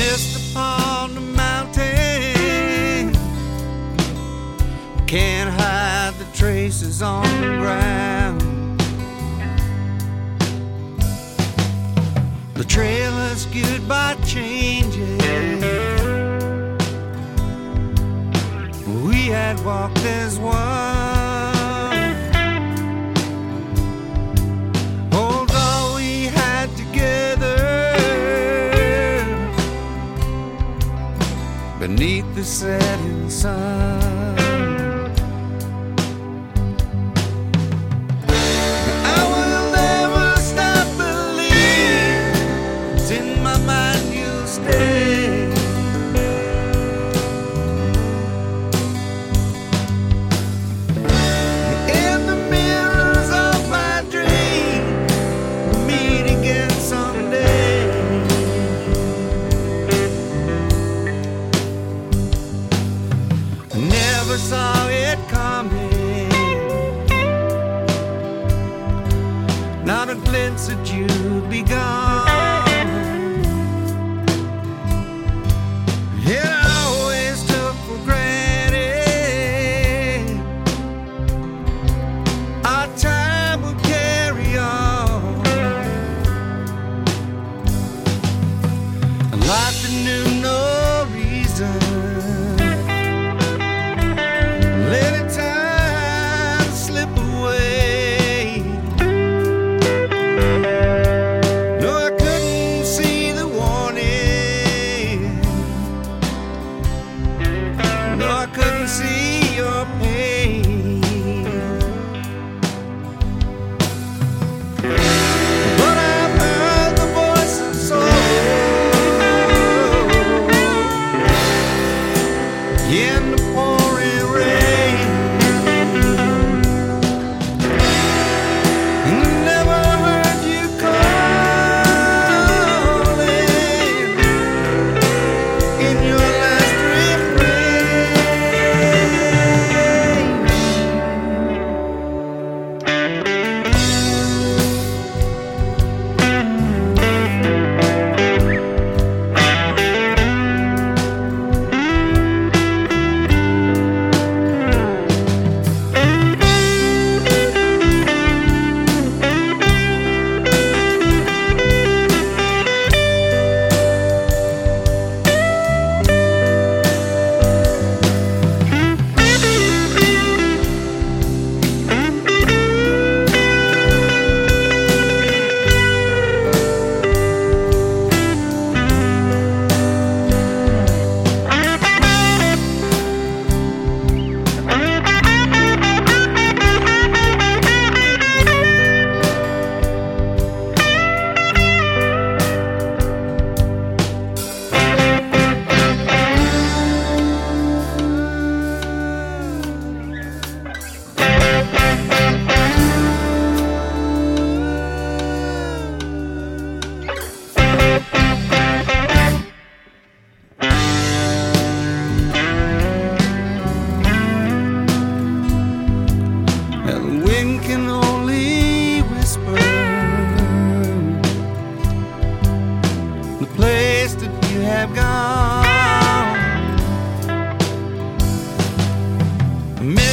mist upon the mountain. Can't hide the traces on the ground. The trail is goodbye changes. We had walked as one. beneath the setting sun. not a glimpse that you be gone. in the pouring rain. A